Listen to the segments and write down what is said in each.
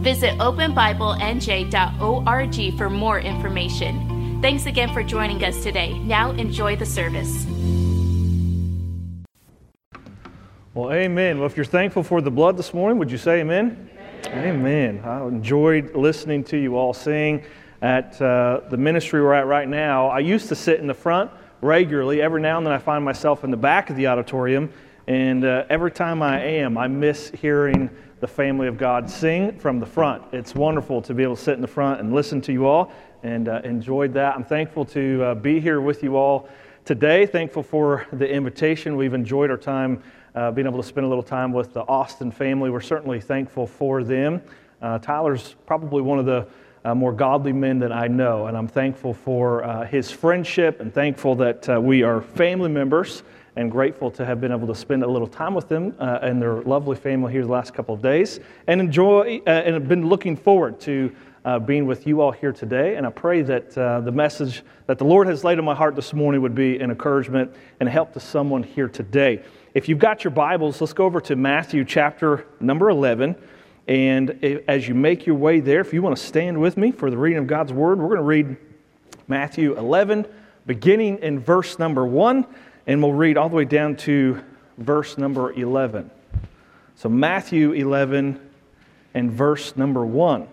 Visit openbiblenj.org for more information. Thanks again for joining us today. Now enjoy the service. Well, amen. Well, if you're thankful for the blood this morning, would you say amen? Amen. amen. I enjoyed listening to you all sing at uh, the ministry we're at right now. I used to sit in the front regularly. Every now and then I find myself in the back of the auditorium, and uh, every time I am, I miss hearing the family of God sing from the front. It's wonderful to be able to sit in the front and listen to you all and uh, enjoyed that. I'm thankful to uh, be here with you all today. Thankful for the invitation. We've enjoyed our time uh, being able to spend a little time with the Austin family. We're certainly thankful for them. Uh, Tyler's probably one of the uh, more godly men that I know, and I'm thankful for uh, his friendship and thankful that we are family members and grateful to have been able to spend a little time with them uh, and their lovely family here the last couple of days and enjoy uh, and have been looking forward to uh, being with you all here today. And i pray that uh, the message that the lord has laid on my heart this morning would be an encouragement and help to someone here today. If you've got your bibles let's go over to matthew chapter number 11 and as you make your way there if you want to stand with me for the reading of god's word we're going to read matthew 11 beginning in verse number 1 and we'll read all the way down to verse number 11. So, Matthew 11 and verse number 1.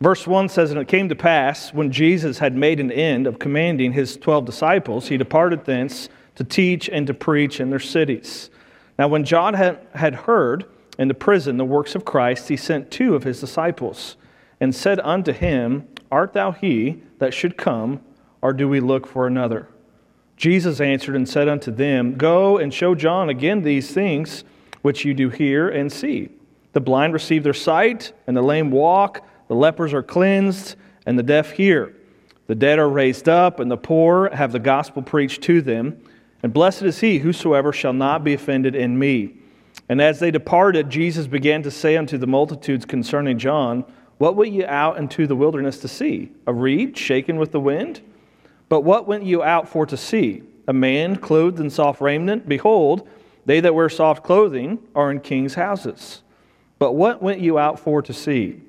Verse 1 says, And it came to pass, when Jesus had made an end of commanding his twelve disciples, he departed thence to teach and to preach in their cities. Now, when John had, had heard in the prison the works of Christ, he sent two of his disciples and said unto him, Art thou he that should come, or do we look for another? Jesus answered and said unto them, Go and show John again these things which you do hear and see. The blind receive their sight, and the lame walk, the lepers are cleansed, and the deaf hear. The dead are raised up, and the poor have the gospel preached to them. And blessed is he whosoever shall not be offended in me. And as they departed, Jesus began to say unto the multitudes concerning John, What went ye out into the wilderness to see? A reed shaken with the wind? But what went you out for to see? A man clothed in soft raiment? Behold, they that wear soft clothing are in kings' houses. But what went you out for to see?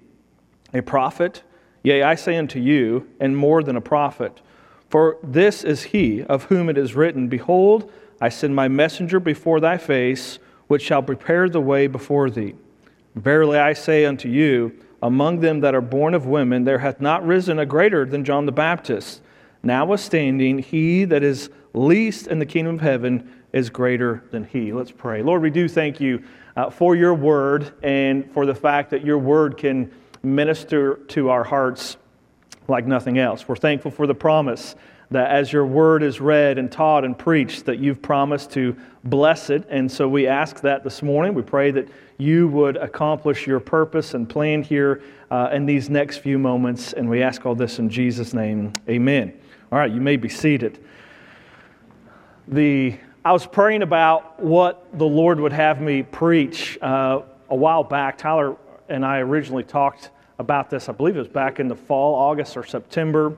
A prophet? Yea, I say unto you, and more than a prophet. For this is he of whom it is written, Behold, I send my messenger before thy face, which shall prepare the way before thee. Verily I say unto you, among them that are born of women, there hath not risen a greater than John the Baptist. Notwithstanding, he that is least in the kingdom of heaven is greater than he. Let's pray. Lord, we do thank you uh, for your word and for the fact that your word can minister to our hearts like nothing else. We're thankful for the promise that as your word is read and taught and preached, that you've promised to bless it. And so we ask that this morning. We pray that you would accomplish your purpose and plan here uh, in these next few moments. And we ask all this in Jesus' name. Amen. All right, you may be seated. The, I was praying about what the Lord would have me preach uh, a while back. Tyler and I originally talked about this, I believe it was back in the fall, August or September.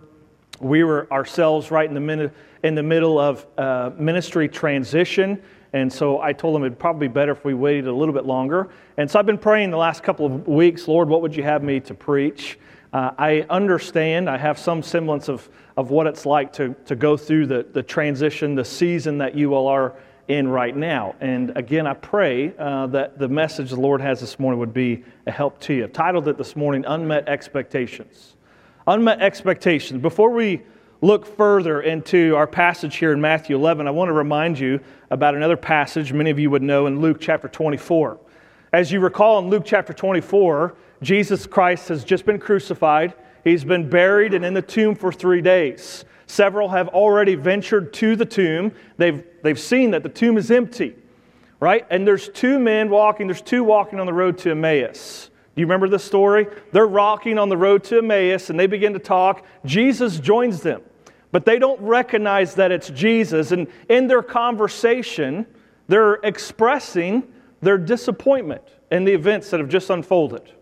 We were ourselves right in the, min- in the middle of uh, ministry transition. And so I told him it'd probably be better if we waited a little bit longer. And so I've been praying the last couple of weeks, Lord, what would you have me to preach? Uh, I understand, I have some semblance of, of what it's like to, to go through the, the transition, the season that you all are in right now. And again, I pray uh, that the message the Lord has this morning would be a help to you. I've titled it this morning, Unmet Expectations. Unmet Expectations. Before we look further into our passage here in Matthew 11, I want to remind you about another passage many of you would know in Luke chapter 24. As you recall in Luke chapter 24, Jesus Christ has just been crucified. He's been buried and in the tomb for three days. Several have already ventured to the tomb. They've, they've seen that the tomb is empty, right? And there's two men walking, there's two walking on the road to Emmaus. Do you remember this story? They're rocking on the road to Emmaus and they begin to talk. Jesus joins them, but they don't recognize that it's Jesus. And in their conversation, they're expressing their disappointment in the events that have just unfolded.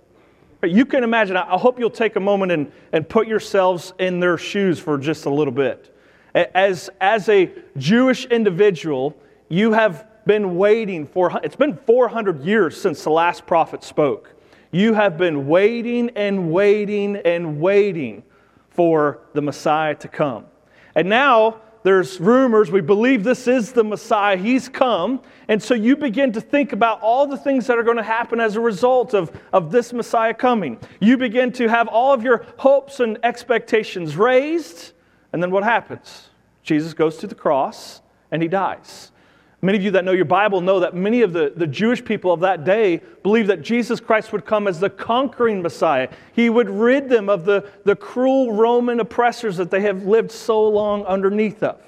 You can imagine, I hope you'll take a moment and, and put yourselves in their shoes for just a little bit. As, as a Jewish individual, you have been waiting for, it's been 400 years since the last prophet spoke. You have been waiting and waiting and waiting for the Messiah to come. And now there's rumors, we believe this is the Messiah, he's come. And so you begin to think about all the things that are going to happen as a result of, of this Messiah coming. You begin to have all of your hopes and expectations raised. And then what happens? Jesus goes to the cross and he dies. Many of you that know your Bible know that many of the, the Jewish people of that day believed that Jesus Christ would come as the conquering Messiah. He would rid them of the, the cruel Roman oppressors that they have lived so long underneath of.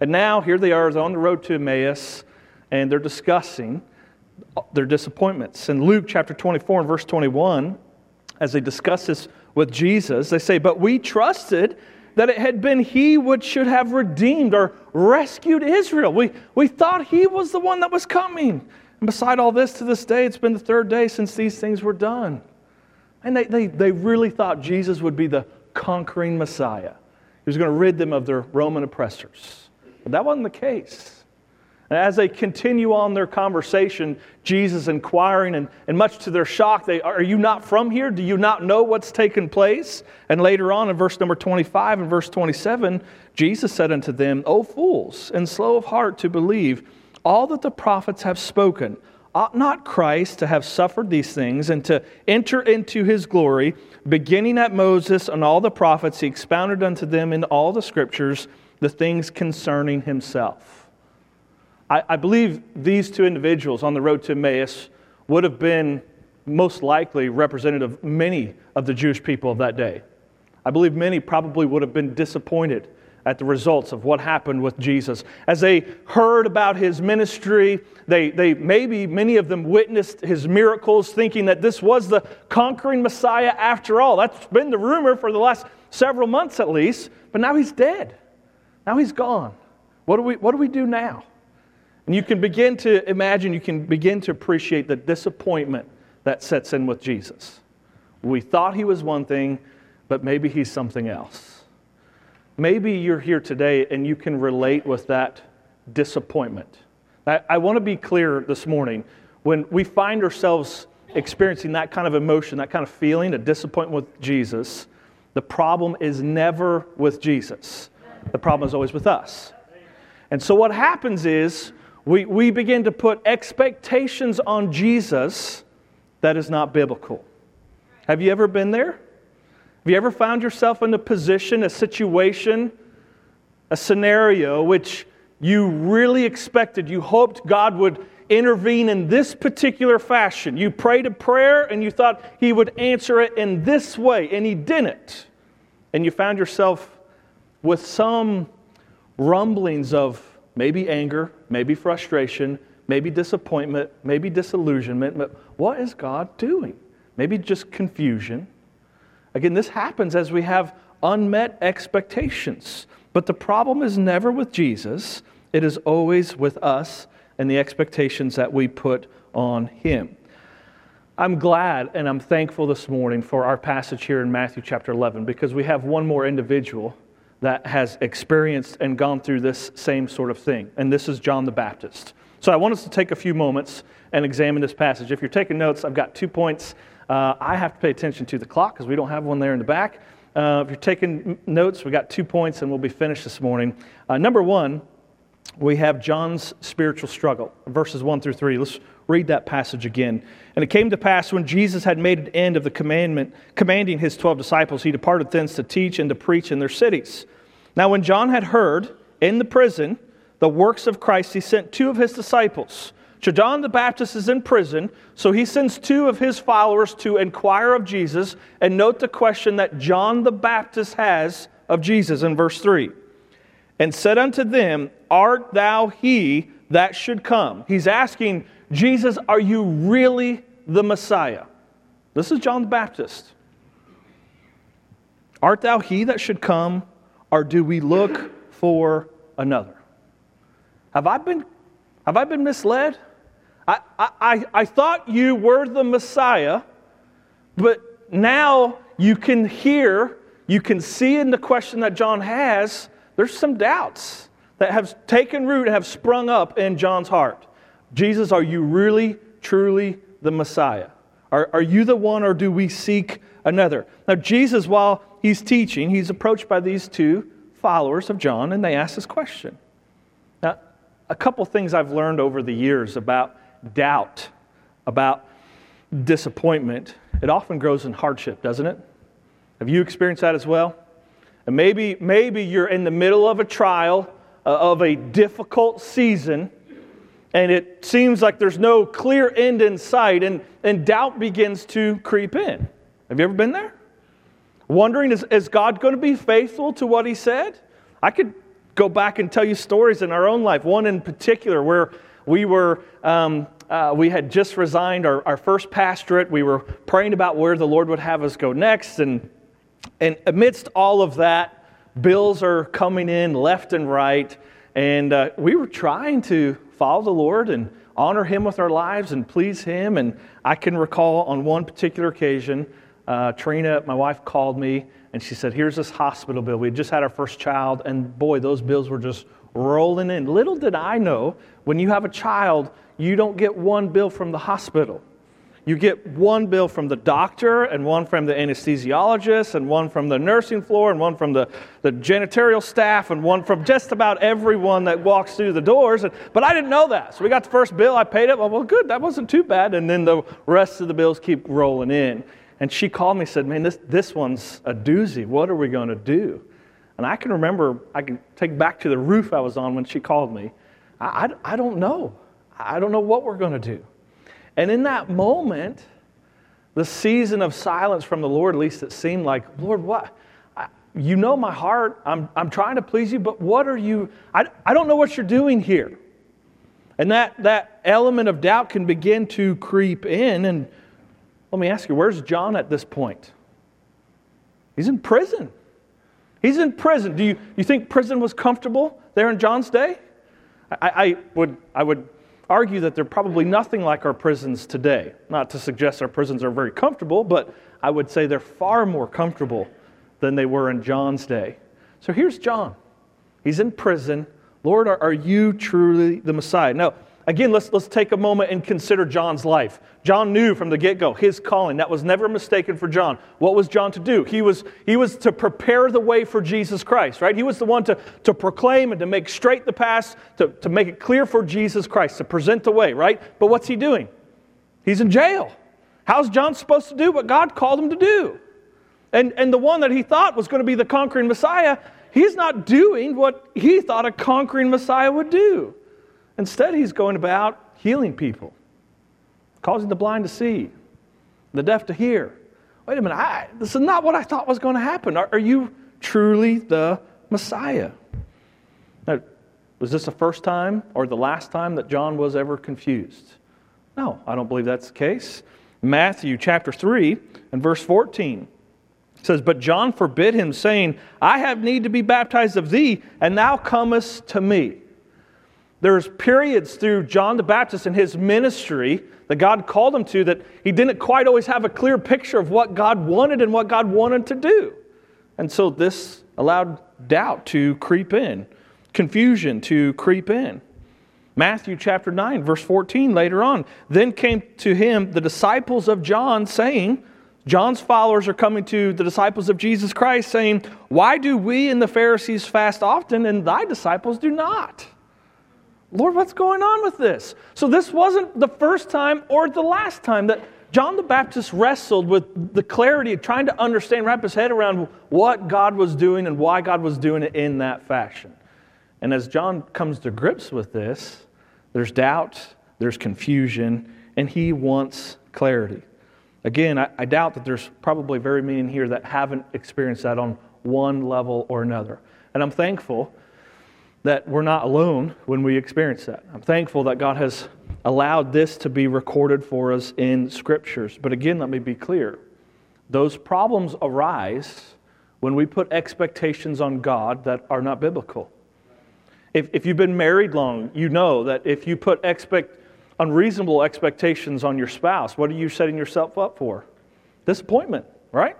And now here they are on the road to Emmaus, and they're discussing their disappointments. In Luke chapter 24 and verse 21, as they discuss this with Jesus, they say, But we trusted that it had been he which should have redeemed or rescued Israel. We, we thought he was the one that was coming. And beside all this, to this day, it's been the third day since these things were done. And they, they, they really thought Jesus would be the conquering Messiah. He was going to rid them of their Roman oppressors. But that wasn't the case. And as they continue on their conversation, Jesus inquiring, and, and much to their shock, they are you not from here? Do you not know what's taken place? And later on in verse number 25 and verse 27, Jesus said unto them, O fools, and slow of heart to believe all that the prophets have spoken. Ought not Christ to have suffered these things and to enter into his glory, beginning at Moses and all the prophets, he expounded unto them in all the scriptures the things concerning himself. I, I believe these two individuals on the road to Emmaus would have been most likely representative of many of the Jewish people of that day. I believe many probably would have been disappointed at the results of what happened with Jesus. As they heard about his ministry, they, they maybe many of them witnessed his miracles, thinking that this was the conquering Messiah after all. That's been the rumor for the last several months at least, but now he's dead. Now he's gone. What do we, what do, we do now? And you can begin to imagine, you can begin to appreciate the disappointment that sets in with Jesus. We thought he was one thing, but maybe he's something else. Maybe you're here today and you can relate with that disappointment. I, I want to be clear this morning. When we find ourselves experiencing that kind of emotion, that kind of feeling, a disappointment with Jesus, the problem is never with Jesus. The problem is always with us. And so what happens is we, we begin to put expectations on Jesus that is not biblical. Have you ever been there? Have you ever found yourself in a position, a situation, a scenario which you really expected, you hoped God would intervene in this particular fashion? You prayed a prayer and you thought He would answer it in this way, and He didn't. And you found yourself with some rumblings of maybe anger, maybe frustration, maybe disappointment, maybe disillusionment. But what is God doing? Maybe just confusion. Again, this happens as we have unmet expectations. But the problem is never with Jesus, it is always with us and the expectations that we put on Him. I'm glad and I'm thankful this morning for our passage here in Matthew chapter 11 because we have one more individual that has experienced and gone through this same sort of thing. And this is John the Baptist. So I want us to take a few moments and examine this passage. If you're taking notes, I've got two points. Uh, I have to pay attention to the clock because we don't have one there in the back. Uh, if you're taking notes, we've got two points and we'll be finished this morning. Uh, number one, we have John's spiritual struggle, verses 1 through 3. Let's read that passage again. And it came to pass when Jesus had made an end of the commandment, commanding his 12 disciples, he departed thence to teach and to preach in their cities. Now, when John had heard in the prison the works of Christ, he sent two of his disciples. So, John the Baptist is in prison, so he sends two of his followers to inquire of Jesus. And note the question that John the Baptist has of Jesus in verse 3 and said unto them, Art thou he that should come? He's asking Jesus, Are you really the Messiah? This is John the Baptist. Art thou he that should come, or do we look for another? Have I been, have I been misled? I, I, I thought you were the Messiah, but now you can hear, you can see in the question that John has, there's some doubts that have taken root and have sprung up in John's heart. Jesus, are you really, truly the Messiah? Are, are you the one, or do we seek another? Now, Jesus, while he's teaching, he's approached by these two followers of John, and they ask this question. Now, a couple things I've learned over the years about doubt, about disappointment, it often grows in hardship, doesn't it? Have you experienced that as well? And maybe, maybe you're in the middle of a trial, of a difficult season, and it seems like there's no clear end in sight, and, and doubt begins to creep in. Have you ever been there? Wondering, is, is God going to be faithful to what He said? I could go back and tell you stories in our own life, one in particular where we were. Um, uh, we had just resigned our, our first pastorate. We were praying about where the Lord would have us go next. And, and amidst all of that, bills are coming in left and right. And uh, we were trying to follow the Lord and honor Him with our lives and please Him. And I can recall on one particular occasion, uh, Trina, my wife, called me and she said, Here's this hospital bill. We had just had our first child, and boy, those bills were just rolling in. Little did I know, when you have a child, you don't get one bill from the hospital. You get one bill from the doctor, and one from the anesthesiologist, and one from the nursing floor, and one from the, the janitorial staff, and one from just about everyone that walks through the doors. And, but I didn't know that. So we got the first bill, I paid it. Well, well, good, that wasn't too bad. And then the rest of the bills keep rolling in. And she called me and said, Man, this, this one's a doozy. What are we going to do? And I can remember, I can take back to the roof I was on when she called me. I, I, I don't know. I don't know what we're going to do. And in that moment, the season of silence from the Lord, at least it seemed like, Lord, what? I, you know my heart. I'm, I'm trying to please you, but what are you? I, I don't know what you're doing here. And that, that element of doubt can begin to creep in. And let me ask you, where's John at this point? He's in prison. He's in prison. Do you, you think prison was comfortable there in John's day? I, I, would, I would argue that they're probably nothing like our prisons today. Not to suggest our prisons are very comfortable, but I would say they're far more comfortable than they were in John's day. So here's John. He's in prison. Lord, are, you truly the Messiah? Now, Again, let's, let's take a moment and consider John's life. John knew from the get go his calling. That was never mistaken for John. What was John to do? He was, he was to prepare the way for Jesus Christ, right? He was the one to, to proclaim and to make straight the path, to, to make it clear for Jesus Christ, to present the way, right? But what's he doing? He's in jail. How's John supposed to do what God called him to do? And, and the one that he thought was going to be the conquering Messiah, he's not doing what he thought a conquering Messiah would do. Instead, he's going about healing people, causing the blind to see, the deaf to hear. Wait a minute, I, this is not what I thought was going to happen. Are, are you truly the Messiah? Now, was this the first time or the last time that John was ever confused? No, I don't believe that's the case. Matthew chapter 3 and verse 14 says, But John forbid him, saying, I have need to be baptized of thee, and thou comest to me. There's periods through John the Baptist and his ministry that God called him to that he didn't quite always have a clear picture of what God wanted and what God wanted to do. And so this allowed doubt to creep in, confusion to creep in. Matthew chapter 9, verse 14, later on. Then came to him the disciples of John, saying, John's followers are coming to the disciples of Jesus Christ, saying, Why do we and the Pharisees fast often, and thy disciples do not? Lord, what's going on with this? So, this wasn't the first time or the last time that John the Baptist wrestled with the clarity of trying to understand, wrap his head around what God was doing and why God was doing it in that fashion. And as John comes to grips with this, there's doubt, there's confusion, and he wants clarity. Again, I, I doubt that there's probably very many in here that haven't experienced that on one level or another. And I'm thankful that we're not alone when we experience that. I'm thankful that God has allowed this to be recorded for us in scriptures. But again, let me be clear those problems arise when we put expectations on God that are not biblical. If, if you've been married long, you know that if you put expect, unreasonable expectations on your spouse, what are you setting yourself up for? Disappointment, right?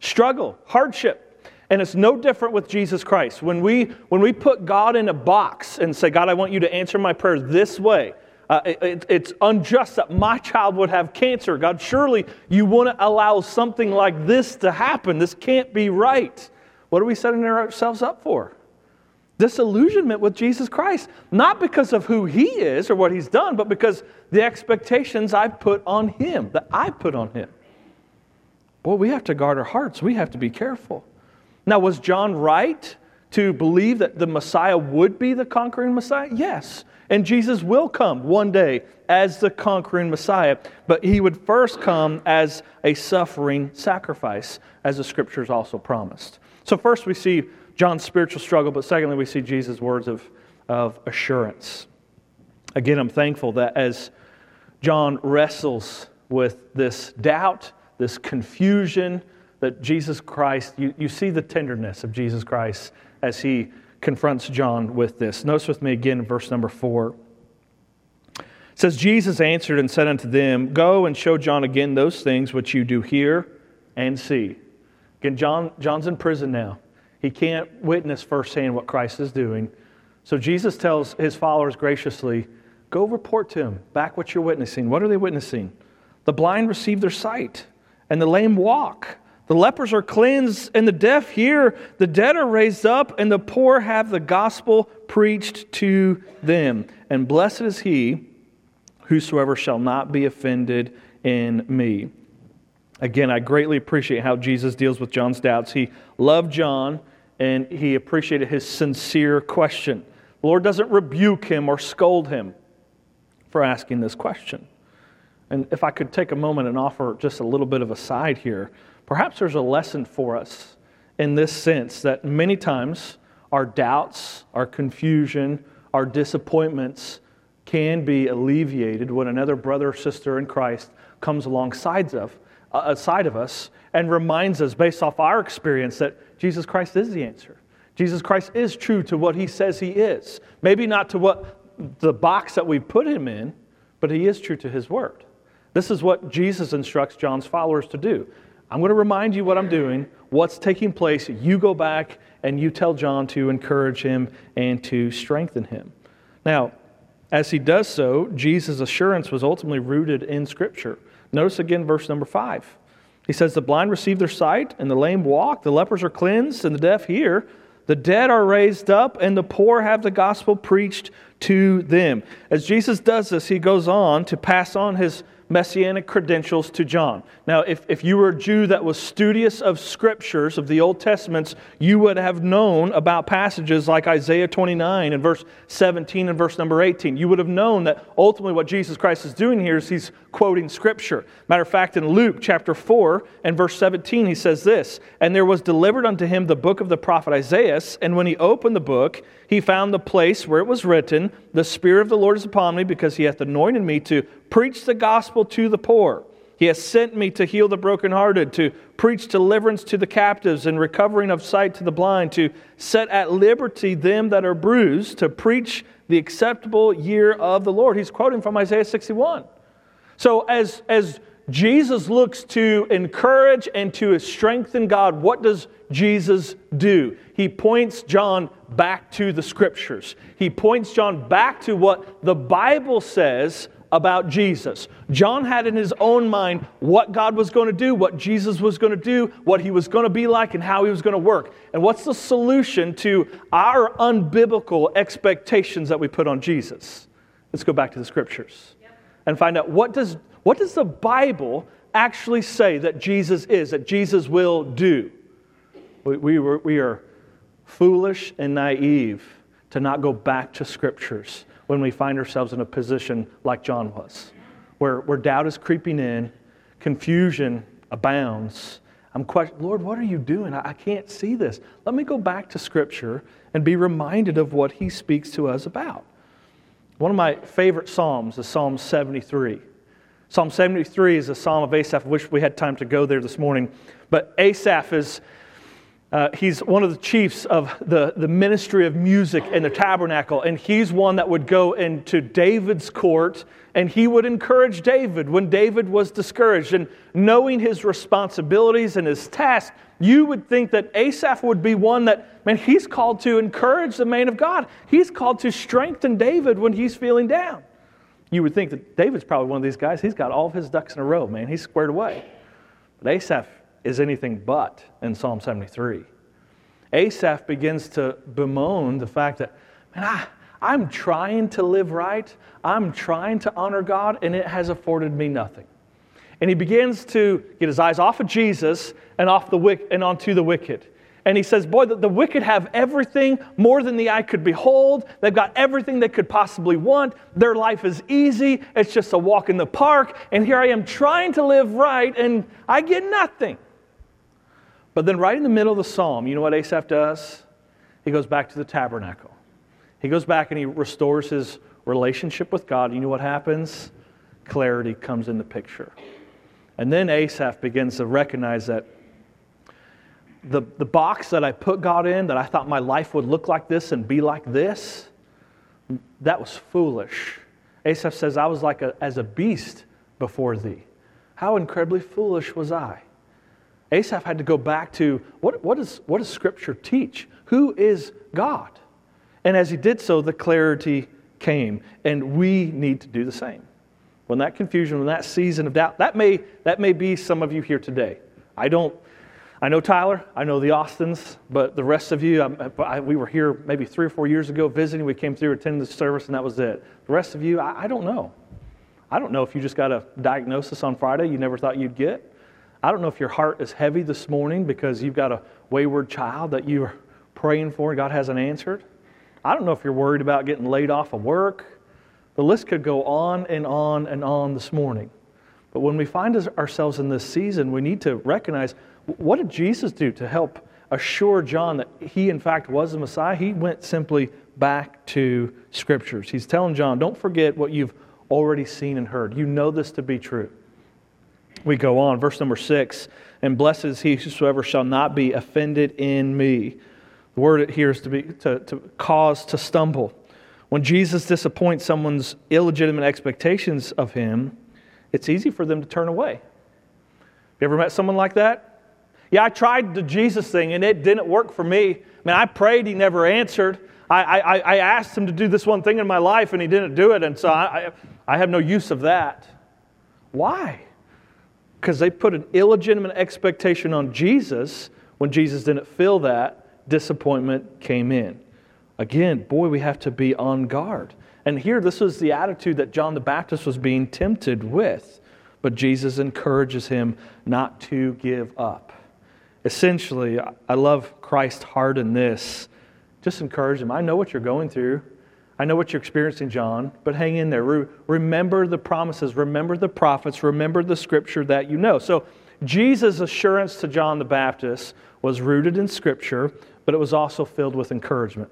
Struggle, hardship. And it's no different with Jesus Christ. When we, when we put God in a box and say, God, I want you to answer my prayers this way, uh, it, it's unjust that my child would have cancer. God, surely you wouldn't allow something like this to happen. This can't be right. What are we setting ourselves up for? Disillusionment with Jesus Christ. Not because of who he is or what he's done, but because the expectations I put on him, that I put on him. Boy, we have to guard our hearts. We have to be careful. Now, was John right to believe that the Messiah would be the conquering Messiah? Yes. And Jesus will come one day as the conquering Messiah, but he would first come as a suffering sacrifice, as the scriptures also promised. So, first we see John's spiritual struggle, but secondly, we see Jesus' words of, of assurance. Again, I'm thankful that as John wrestles with this doubt, this confusion, that Jesus Christ, you, you see the tenderness of Jesus Christ as he confronts John with this. Notice with me again verse number four. It says, Jesus answered and said unto them, Go and show John again those things which you do hear and see. Again, John, John's in prison now. He can't witness firsthand what Christ is doing. So Jesus tells his followers graciously, Go report to him back what you're witnessing. What are they witnessing? The blind receive their sight, and the lame walk the lepers are cleansed, and the deaf hear. The dead are raised up, and the poor have the gospel preached to them. And blessed is he whosoever shall not be offended in me. Again, I greatly appreciate how Jesus deals with John's doubts. He loved John, and he appreciated his sincere question. The Lord doesn't rebuke him or scold him for asking this question. And if I could take a moment and offer just a little bit of a side here. Perhaps there's a lesson for us in this sense that many times our doubts, our confusion, our disappointments can be alleviated when another brother or sister in Christ comes alongside of, uh, side of us and reminds us, based off our experience, that Jesus Christ is the answer. Jesus Christ is true to what he says he is. Maybe not to what the box that we put him in, but he is true to his word. This is what Jesus instructs John's followers to do. I'm going to remind you what I'm doing, what's taking place. You go back and you tell John to encourage him and to strengthen him. Now, as he does so, Jesus' assurance was ultimately rooted in Scripture. Notice again verse number five. He says, The blind receive their sight, and the lame walk, the lepers are cleansed, and the deaf hear. The dead are raised up, and the poor have the gospel preached to them. As Jesus does this, he goes on to pass on his messianic credentials to John. Now, if, if you were a Jew that was studious of scriptures of the Old Testaments, you would have known about passages like Isaiah 29 and verse 17 and verse number 18. You would have known that ultimately what Jesus Christ is doing here is he's quoting scripture. Matter of fact, in Luke chapter 4 and verse 17, he says this And there was delivered unto him the book of the prophet Isaiah, and when he opened the book, he found the place where it was written, The Spirit of the Lord is upon me, because he hath anointed me to preach the gospel to the poor. He has sent me to heal the brokenhearted, to preach deliverance to the captives and recovering of sight to the blind, to set at liberty them that are bruised, to preach the acceptable year of the Lord. He's quoting from Isaiah 61. So, as, as Jesus looks to encourage and to strengthen God, what does Jesus do? He points John back to the scriptures. He points John back to what the Bible says about Jesus. John had in his own mind what God was going to do, what Jesus was going to do, what he was going to be like, and how he was going to work. And what's the solution to our unbiblical expectations that we put on Jesus? Let's go back to the scriptures and find out what does, what does the Bible actually say that Jesus is, that Jesus will do? We, we, were, we are foolish and naive to not go back to scriptures when we find ourselves in a position like John was, where, where doubt is creeping in, confusion abounds. I'm questioning, Lord, what are you doing? I, I can't see this. Let me go back to Scripture and be reminded of what He speaks to us about. One of my favorite Psalms is Psalm 73. Psalm 73 is a psalm of Asaph. I wish we had time to go there this morning. But Asaph is, uh, he's one of the chiefs of the, the ministry of music in the tabernacle. And he's one that would go into David's court and he would encourage David when David was discouraged. And knowing his responsibilities and his task, you would think that Asaph would be one that, man, he's called to encourage the man of God. He's called to strengthen David when he's feeling down. You would think that David's probably one of these guys. He's got all of his ducks in a row, man. He's squared away. But Asaph is anything but in Psalm 73. Asaph begins to bemoan the fact that, man, I, I'm trying to live right. I'm trying to honor God, and it has afforded me nothing. And he begins to get his eyes off of Jesus and off the and onto the wicked. And he says, Boy, the, the wicked have everything more than the eye could behold. They've got everything they could possibly want. Their life is easy. It's just a walk in the park. And here I am trying to live right, and I get nothing. But then, right in the middle of the psalm, you know what Asaph does? He goes back to the tabernacle. He goes back and he restores his relationship with God. You know what happens? Clarity comes in the picture. And then Asaph begins to recognize that the, the box that I put God in, that I thought my life would look like this and be like this, that was foolish. Asaph says, I was like a, as a beast before thee. How incredibly foolish was I? Asaph had to go back to what, what, is, what does Scripture teach? Who is God? And as he did so, the clarity came. And we need to do the same. When that confusion, when that season of doubt, that may, that may be some of you here today. I don't, I know Tyler, I know the Austins, but the rest of you, I, I, we were here maybe three or four years ago visiting. We came through, attended the service, and that was it. The rest of you, I, I don't know. I don't know if you just got a diagnosis on Friday you never thought you'd get. I don't know if your heart is heavy this morning because you've got a wayward child that you are praying for and God hasn't answered. I don't know if you're worried about getting laid off of work. The list could go on and on and on this morning. But when we find ourselves in this season, we need to recognize what did Jesus do to help assure John that he, in fact, was the Messiah? He went simply back to Scriptures. He's telling John, don't forget what you've already seen and heard. You know this to be true. We go on, verse number six, and blessed is he whosoever shall not be offended in me. The word here is to, be, to, to cause to stumble. When Jesus disappoints someone's illegitimate expectations of him, it's easy for them to turn away. You ever met someone like that? Yeah, I tried the Jesus thing and it didn't work for me. I mean, I prayed, he never answered. I, I, I asked him to do this one thing in my life and he didn't do it, and so I, I have no use of that. Why? Because they put an illegitimate expectation on Jesus when Jesus didn't fill that disappointment came in. Again, boy, we have to be on guard. And here, this was the attitude that John the Baptist was being tempted with. But Jesus encourages him not to give up. Essentially, I love Christ's heart in this. Just encourage him. I know what you're going through. I know what you're experiencing, John, but hang in there. remember the promises, remember the prophets, remember the scripture that you know. So, Jesus' assurance to John the Baptist was rooted in scripture, but it was also filled with encouragement.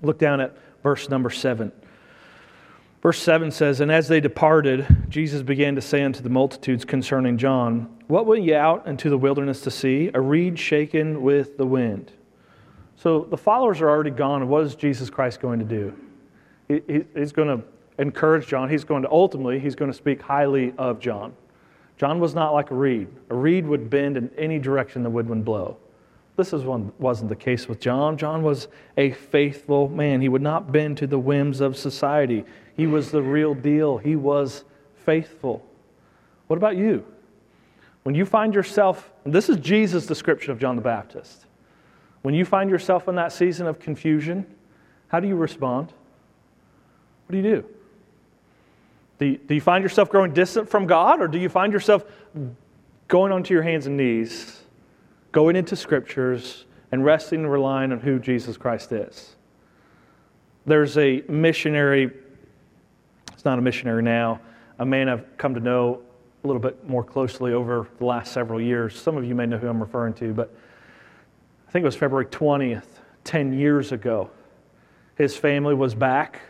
Look down at verse number 7. Verse 7 says, And as they departed, Jesus began to say unto the multitudes concerning John, What went ye out into the wilderness to see? A reed shaken with the wind. So the followers are already gone. What is Jesus Christ going to do? he's going to encourage John. He's going to ultimately, he's going to speak highly of John. John was not like a reed. A reed would bend in any direction the wind would blow. This is one, wasn't the case with John. John was a faithful man. He would not bend to the whims of society. He was the real deal. He was faithful. What about you? When you find yourself, this is Jesus' description of John the Baptist. When you find yourself in that season of confusion, how do you respond? What do you do? Do you, do you find yourself growing distant from God, or do you find yourself going onto your hands and knees? going into scriptures and resting and relying on who Jesus Christ is. There's a missionary, not a missionary now, a man I've come to know a little bit more closely over the last several years. Some of you may know who I'm referring to, but I think it was February 20th, 10 years ago. His family was back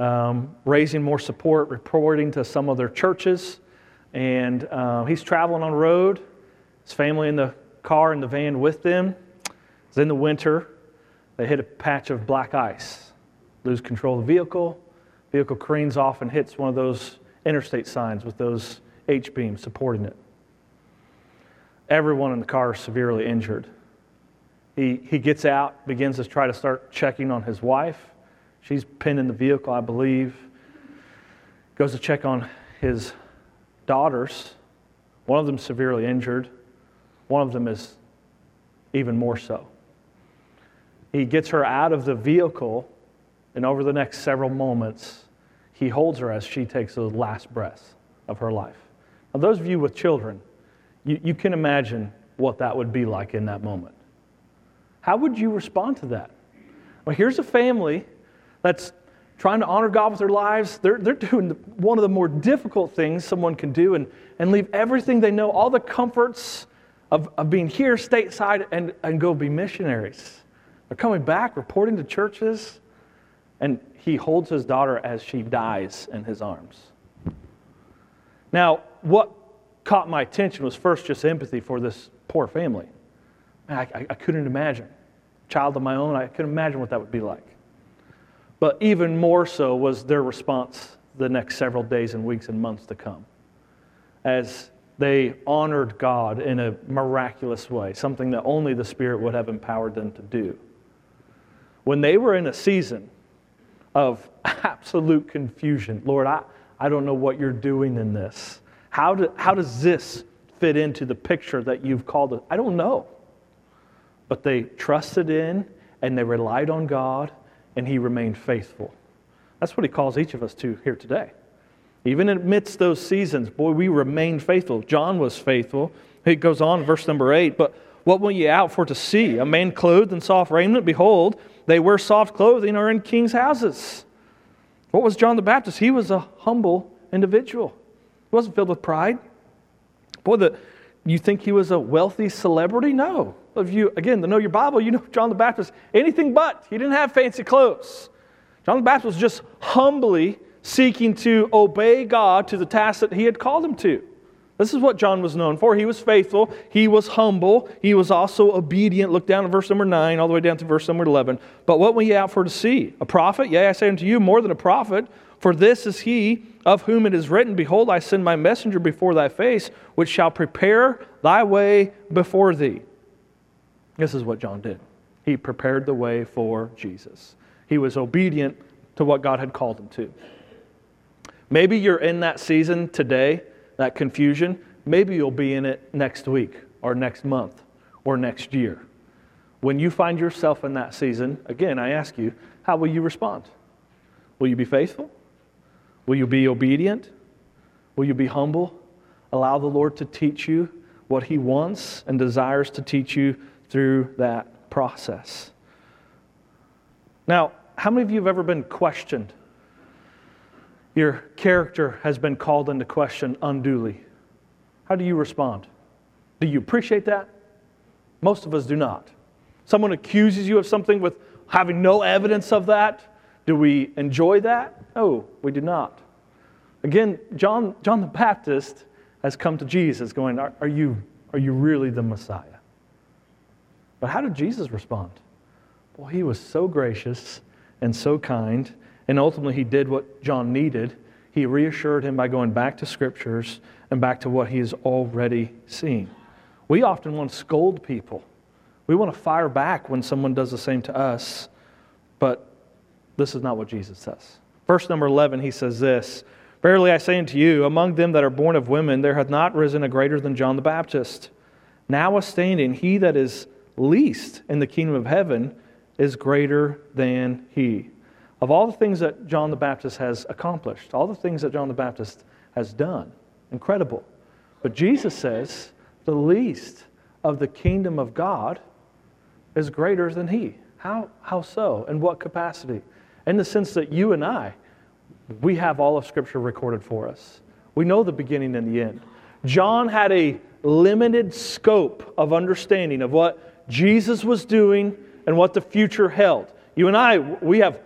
um, raising more support, reporting to some of their churches. And uh, he's traveling on the road, his family in the car in the van with them. It's in the winter. They hit a patch of black ice, lose control of the vehicle. Vehicle careens off and hits one of those interstate signs with those H beams supporting it. Everyone in the car is severely injured. He, he gets out, begins to try to start checking on his wife. She's pinned in the vehicle, I believe. Goes to check on his daughters. One of them severely injured, one of them is even more so. He gets her out of the vehicle, and over the next several moments, he holds her as she takes the last breath of her life. Now, those of you with children, you, you can imagine what that would be like in that moment. How would you respond to that? Well, here's a family that's trying to honor God with their lives. They're, they're doing one of the more difficult things someone can do and, and leave everything they know, all the comforts of, of being here stateside, and, and go be missionaries. They're coming back, reporting to churches, and he holds his daughter as she dies in his arms. Now, what caught my attention was first just empathy for this poor family. I, I, I couldn't imagine. Child of my own, I couldn't imagine what that would be like. But even more so was their response the next several days and weeks and months to come as they honored God in a miraculous way, something that only the Spirit would have empowered them to do. When they were in a season of absolute confusion, Lord, I, I don't know what you're doing in this. How, do, how does this fit into the picture that you've called it? I don't know. But they trusted in and they relied on God and he remained faithful. That's what he calls each of us to here today. Even amidst those seasons, boy, we remain faithful. John was faithful. It goes on, verse number eight. But what went ye out for to see? A man clothed in soft raiment? Behold, they wear soft clothing, or in kings' houses. What was John the Baptist? He was a humble individual. He wasn't filled with pride. Boy, the, you think he was a wealthy celebrity? No. If you, again, to know your Bible, you know John the Baptist, anything but. He didn't have fancy clothes. John the Baptist was just humbly seeking to obey God to the task that he had called him to. This is what John was known for. He was faithful. He was humble. He was also obedient. Look down at verse number 9, all the way down to verse number 11. But what went ye out for to see? A prophet? Yea, I say unto you, more than a prophet. For this is he of whom it is written, Behold, I send my messenger before thy face, which shall prepare thy way before thee. This is what John did. He prepared the way for Jesus. He was obedient to what God had called him to. Maybe you're in that season today, that confusion. Maybe you'll be in it next week or next month or next year. When you find yourself in that season, again, I ask you, how will you respond? Will you be faithful? Will you be obedient? Will you be humble? Allow the Lord to teach you what He wants and desires to teach you through that process. Now, how many of you have ever been questioned? Your character has been called into question unduly. How do you respond? Do you appreciate that? Most of us do not. Someone accuses you of something with having no evidence of that. Do we enjoy that? No, we do not. Again, John, John the Baptist has come to Jesus going, are, are, you, are you really the Messiah? But how did Jesus respond? Well, he was so gracious and so kind, and ultimately he did what John needed. He reassured him by going back to scriptures and back to what he has already seen. We often want to scold people. We want to fire back when someone does the same to us, but this is not what Jesus says. Verse number 11, he says this Verily I say unto you, among them that are born of women, there hath not risen a greater than John the Baptist. Notwithstanding, he that is least in the kingdom of heaven is greater than he. Of all the things that John the Baptist has accomplished, all the things that John the Baptist has done, incredible. But Jesus says the least of the kingdom of God is greater than he. How, how so? In what capacity? In the sense that you and I, we have all of Scripture recorded for us. We know the beginning and the end. John had a limited scope of understanding of what Jesus was doing and what the future held. You and I, we have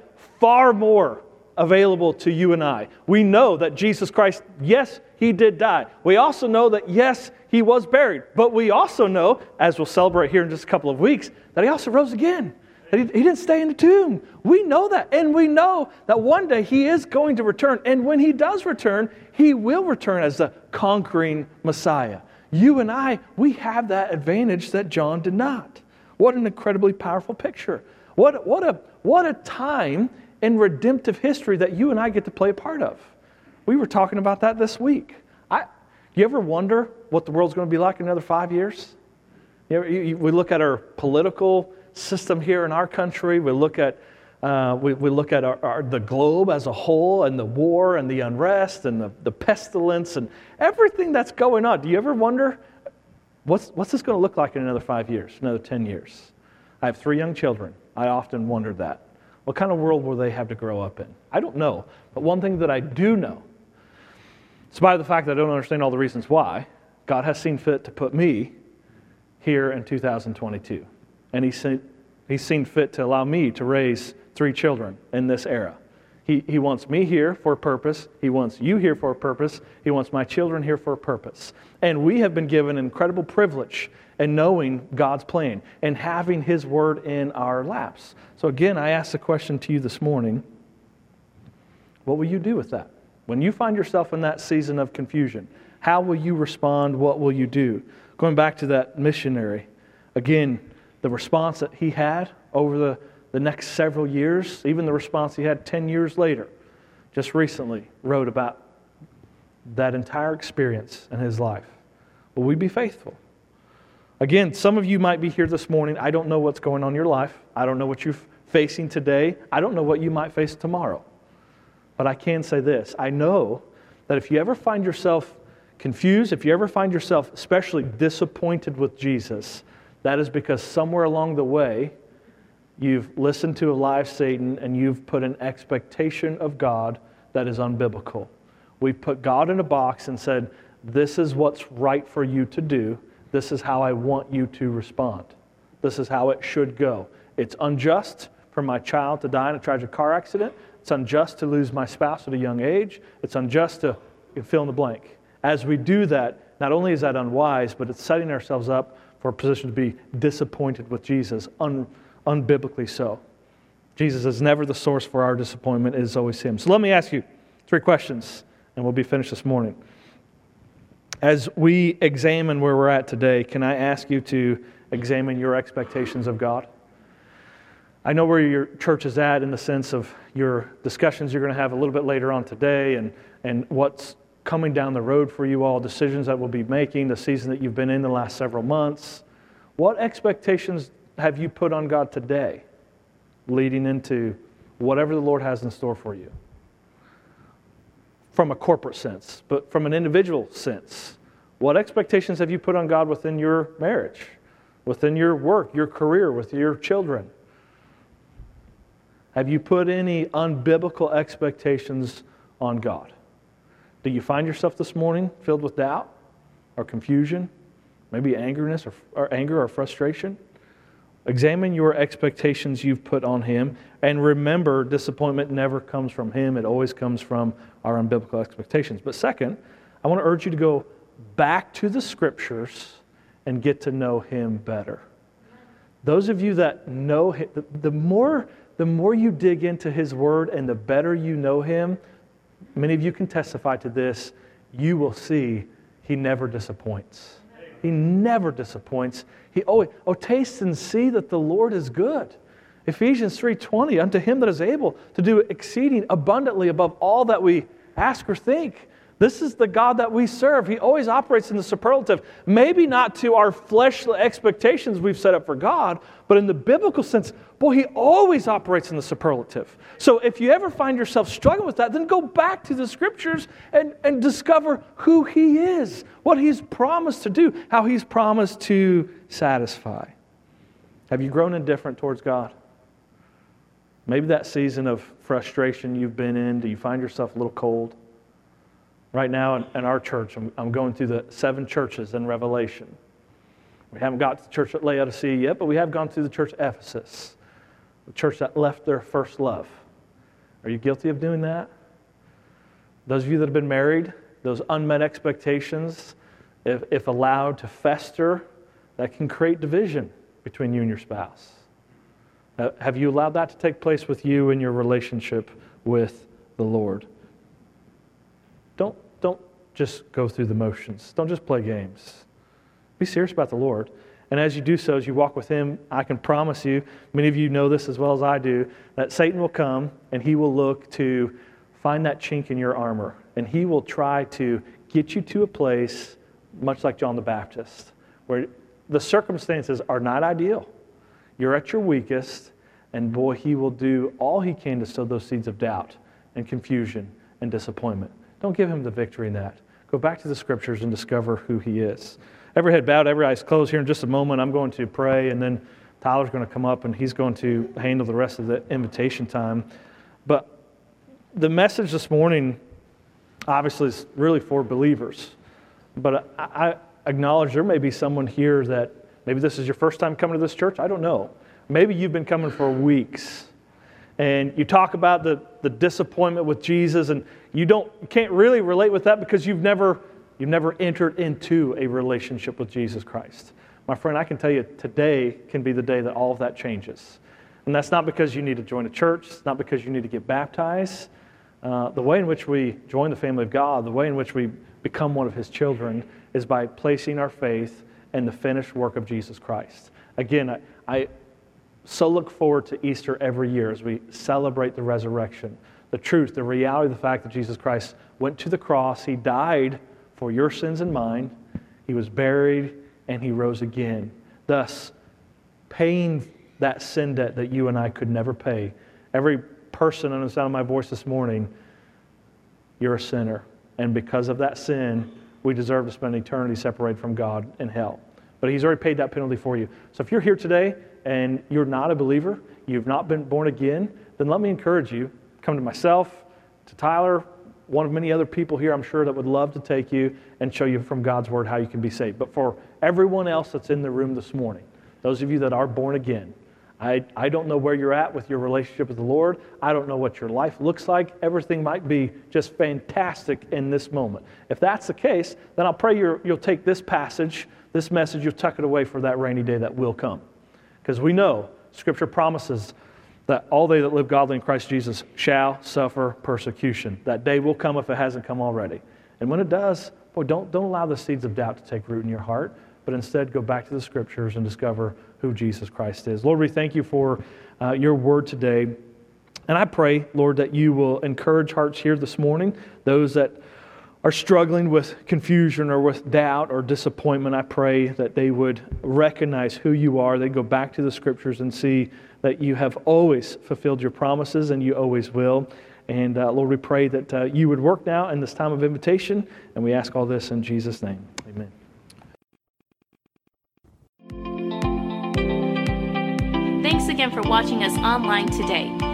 far more available to you and I. We know that Jesus Christ, yes, he did die. We also know that, yes, he was buried. But we also know, as we'll celebrate here in just a couple of weeks, that he also rose again. That he, he didn't stay in the tomb. We know that. And we know that one day he is going to return. And when he does return, he will return as the conquering Messiah. You and I, we have that advantage that John did not. What an incredibly powerful picture. What, what, a, what a time in redemptive history that you and I get to play a part of. We were talking about that this week. I, you ever wonder what the world's going to be like in another five years? You know, you, we look at our political system here in our country. We look at, uh, we, we look at our, our, the globe as a whole and the war and the unrest and the, the pestilence and everything that's going on. Do you ever wonder what's, what's this going to look like in another five years, another 10 years? I have three young children. I often wonder that. What kind of world will they have to grow up in? I don't know. But one thing that I do know, despite the fact that I don't understand all the reasons why, God has seen fit to put me here in 2022. And he's seen, he's seen fit to allow me to raise three children in this era. He, he wants me here for a purpose. He wants you here for a purpose. He wants my children here for a purpose. And we have been given incredible privilege in knowing God's plan and having His word in our laps. So, again, I ask the question to you this morning what will you do with that? When you find yourself in that season of confusion, how will you respond? What will you do? Going back to that missionary, again, the response that he had over the, the next several years, even the response he had 10 years later, just recently wrote about that entire experience in his life. Will we be faithful? Again, some of you might be here this morning. I don't know what's going on in your life. I don't know what you're facing today. I don't know what you might face tomorrow. But I can say this I know that if you ever find yourself confused, if you ever find yourself especially disappointed with Jesus, that is because somewhere along the way, you've listened to a live Satan and you've put an expectation of God that is unbiblical. We've put God in a box and said, This is what's right for you to do. This is how I want you to respond. This is how it should go. It's unjust for my child to die in a tragic car accident. It's unjust to lose my spouse at a young age. It's unjust to fill in the blank. As we do that, not only is that unwise, but it's setting ourselves up for a position to be disappointed with Jesus, un, unbiblically so. Jesus is never the source for our disappointment, it is always Him. So let me ask you three questions, and we'll be finished this morning. As we examine where we're at today, can I ask you to examine your expectations of God? I know where your church is at in the sense of your discussions you're going to have a little bit later on today and, and what's coming down the road for you all, decisions that we'll be making, the season that you've been in the last several months. What expectations have you put on God today leading into whatever the Lord has in store for you? From a corporate sense, but from an individual sense. What expectations have you put on God within your marriage, within your work, your career, with your children? Have you put any unbiblical expectations on God? Do you find yourself this morning filled with doubt or confusion, maybe angerness or, or anger or frustration? Examine your expectations you've put on Him, and remember, disappointment never comes from Him. It always comes from our unbiblical expectations. But second, I want to urge you to go back to the Scriptures and get to know Him better. Those of you that know Him, the, the more the more you dig into His Word and the better you know Him, many of you can testify to this, you will see He never disappoints. He never disappoints. He always, oh, taste and see that the Lord is good. Ephesians 3:20, unto him that is able to do exceeding abundantly above all that we ask or think. This is the God that we serve. He always operates in the superlative. Maybe not to our fleshly expectations we've set up for God, but in the biblical sense, boy, He always operates in the superlative. So if you ever find yourself struggling with that, then go back to the scriptures and, and discover who He is, what He's promised to do, how He's promised to satisfy. Have you grown indifferent towards God? Maybe that season of frustration you've been in, do you find yourself a little cold? right now in, in our church. I'm, I'm, going through the seven churches in Revelation. We haven't got to the church at Laodicea yet, but we have gone through the church at Ephesus, the church that left their first love. Are you guilty of doing that? Those of you that have been married, those unmet expectations, if, if allowed to fester, that can create division between you and your spouse. Have you allowed that to take place with you in your relationship with the Lord? Don't, don't just go through the motions. Don't just play games. Be serious about the Lord. And as you do so, as you walk with Him, I can promise you, many of you know this as well as I do, that Satan will come and he will look to find that chink in your armor. And he will try to get you to a place, much like John the Baptist, where the circumstances are not ideal. You're at your weakest, and boy, he will do all he can to sow those seeds of doubt and confusion and disappointment. Don't give him the victory in that. Go back to the scriptures and discover who he is. Every head bowed, every eyes closed. Here in just a moment, I'm going to pray, and then Tyler's going to come up and he's going to handle the rest of the invitation time. But the message this morning, obviously, is really for believers. But I, acknowledge there may be someone here that maybe this is your first time coming to this church. I don't know. Maybe you've been coming for weeks. And you talk about the, the disappointment with Jesus, and you don't can't really relate with that because you've never you've never entered into a relationship with Jesus Christ. My friend, I can tell you today can be the day that all of that changes. And that's not because you need to join a church, it's not because you need to get baptized. Uh, the way in which we join the family of God, the way in which we become one of His children, is by placing our faith in the finished work of Jesus Christ. Again, I, I so look forward to Easter every year as we celebrate the resurrection, the truth, the reality of the fact that Jesus Christ went to the cross, He died for your sins and mine, He was buried, and He rose again. Thus, paying that sin debt that you and I could never pay. Every person under the sound of my voice this morning, you're a sinner. And because of that sin, we deserve to spend eternity separated from God in hell. But He's already paid that penalty for you. So if you're here today and you're not a believer, you've not been born again, then let me encourage you come to myself, to Tyler, one of many other people here, I'm sure, that would love to take you and show you from God's Word how you can be saved. But for everyone else that's in the room this morning, those of you that are born again, I, I don't know where you're at with your relationship with the Lord. I don't know what your life looks like. Everything might be just fantastic in this moment. If that's the case, then I'll pray you will take this passage, this message, you'll tuck it away for that rainy day that will come. Because we know Scripture promises that all they that live godly in Christ Jesus shall suffer persecution. That day will come if it hasn't come already. And when it does, boy, don't, don't allow the seeds of doubt to take root in your heart, but instead go back to the Scriptures and discover who Jesus Christ is. Lord, we thank you for uh, your word today. And I pray, Lord, that you will encourage hearts here this morning, those that are struggling with confusion or with doubt or disappointment. I pray that they would recognize who you are. They go back to the scriptures and see that you have always fulfilled your promises and you always will. And uh, Lord, we pray that uh, you would work now in this time of invitation. And we ask all this in Jesus' name. Amen. Thanks again for watching us online today.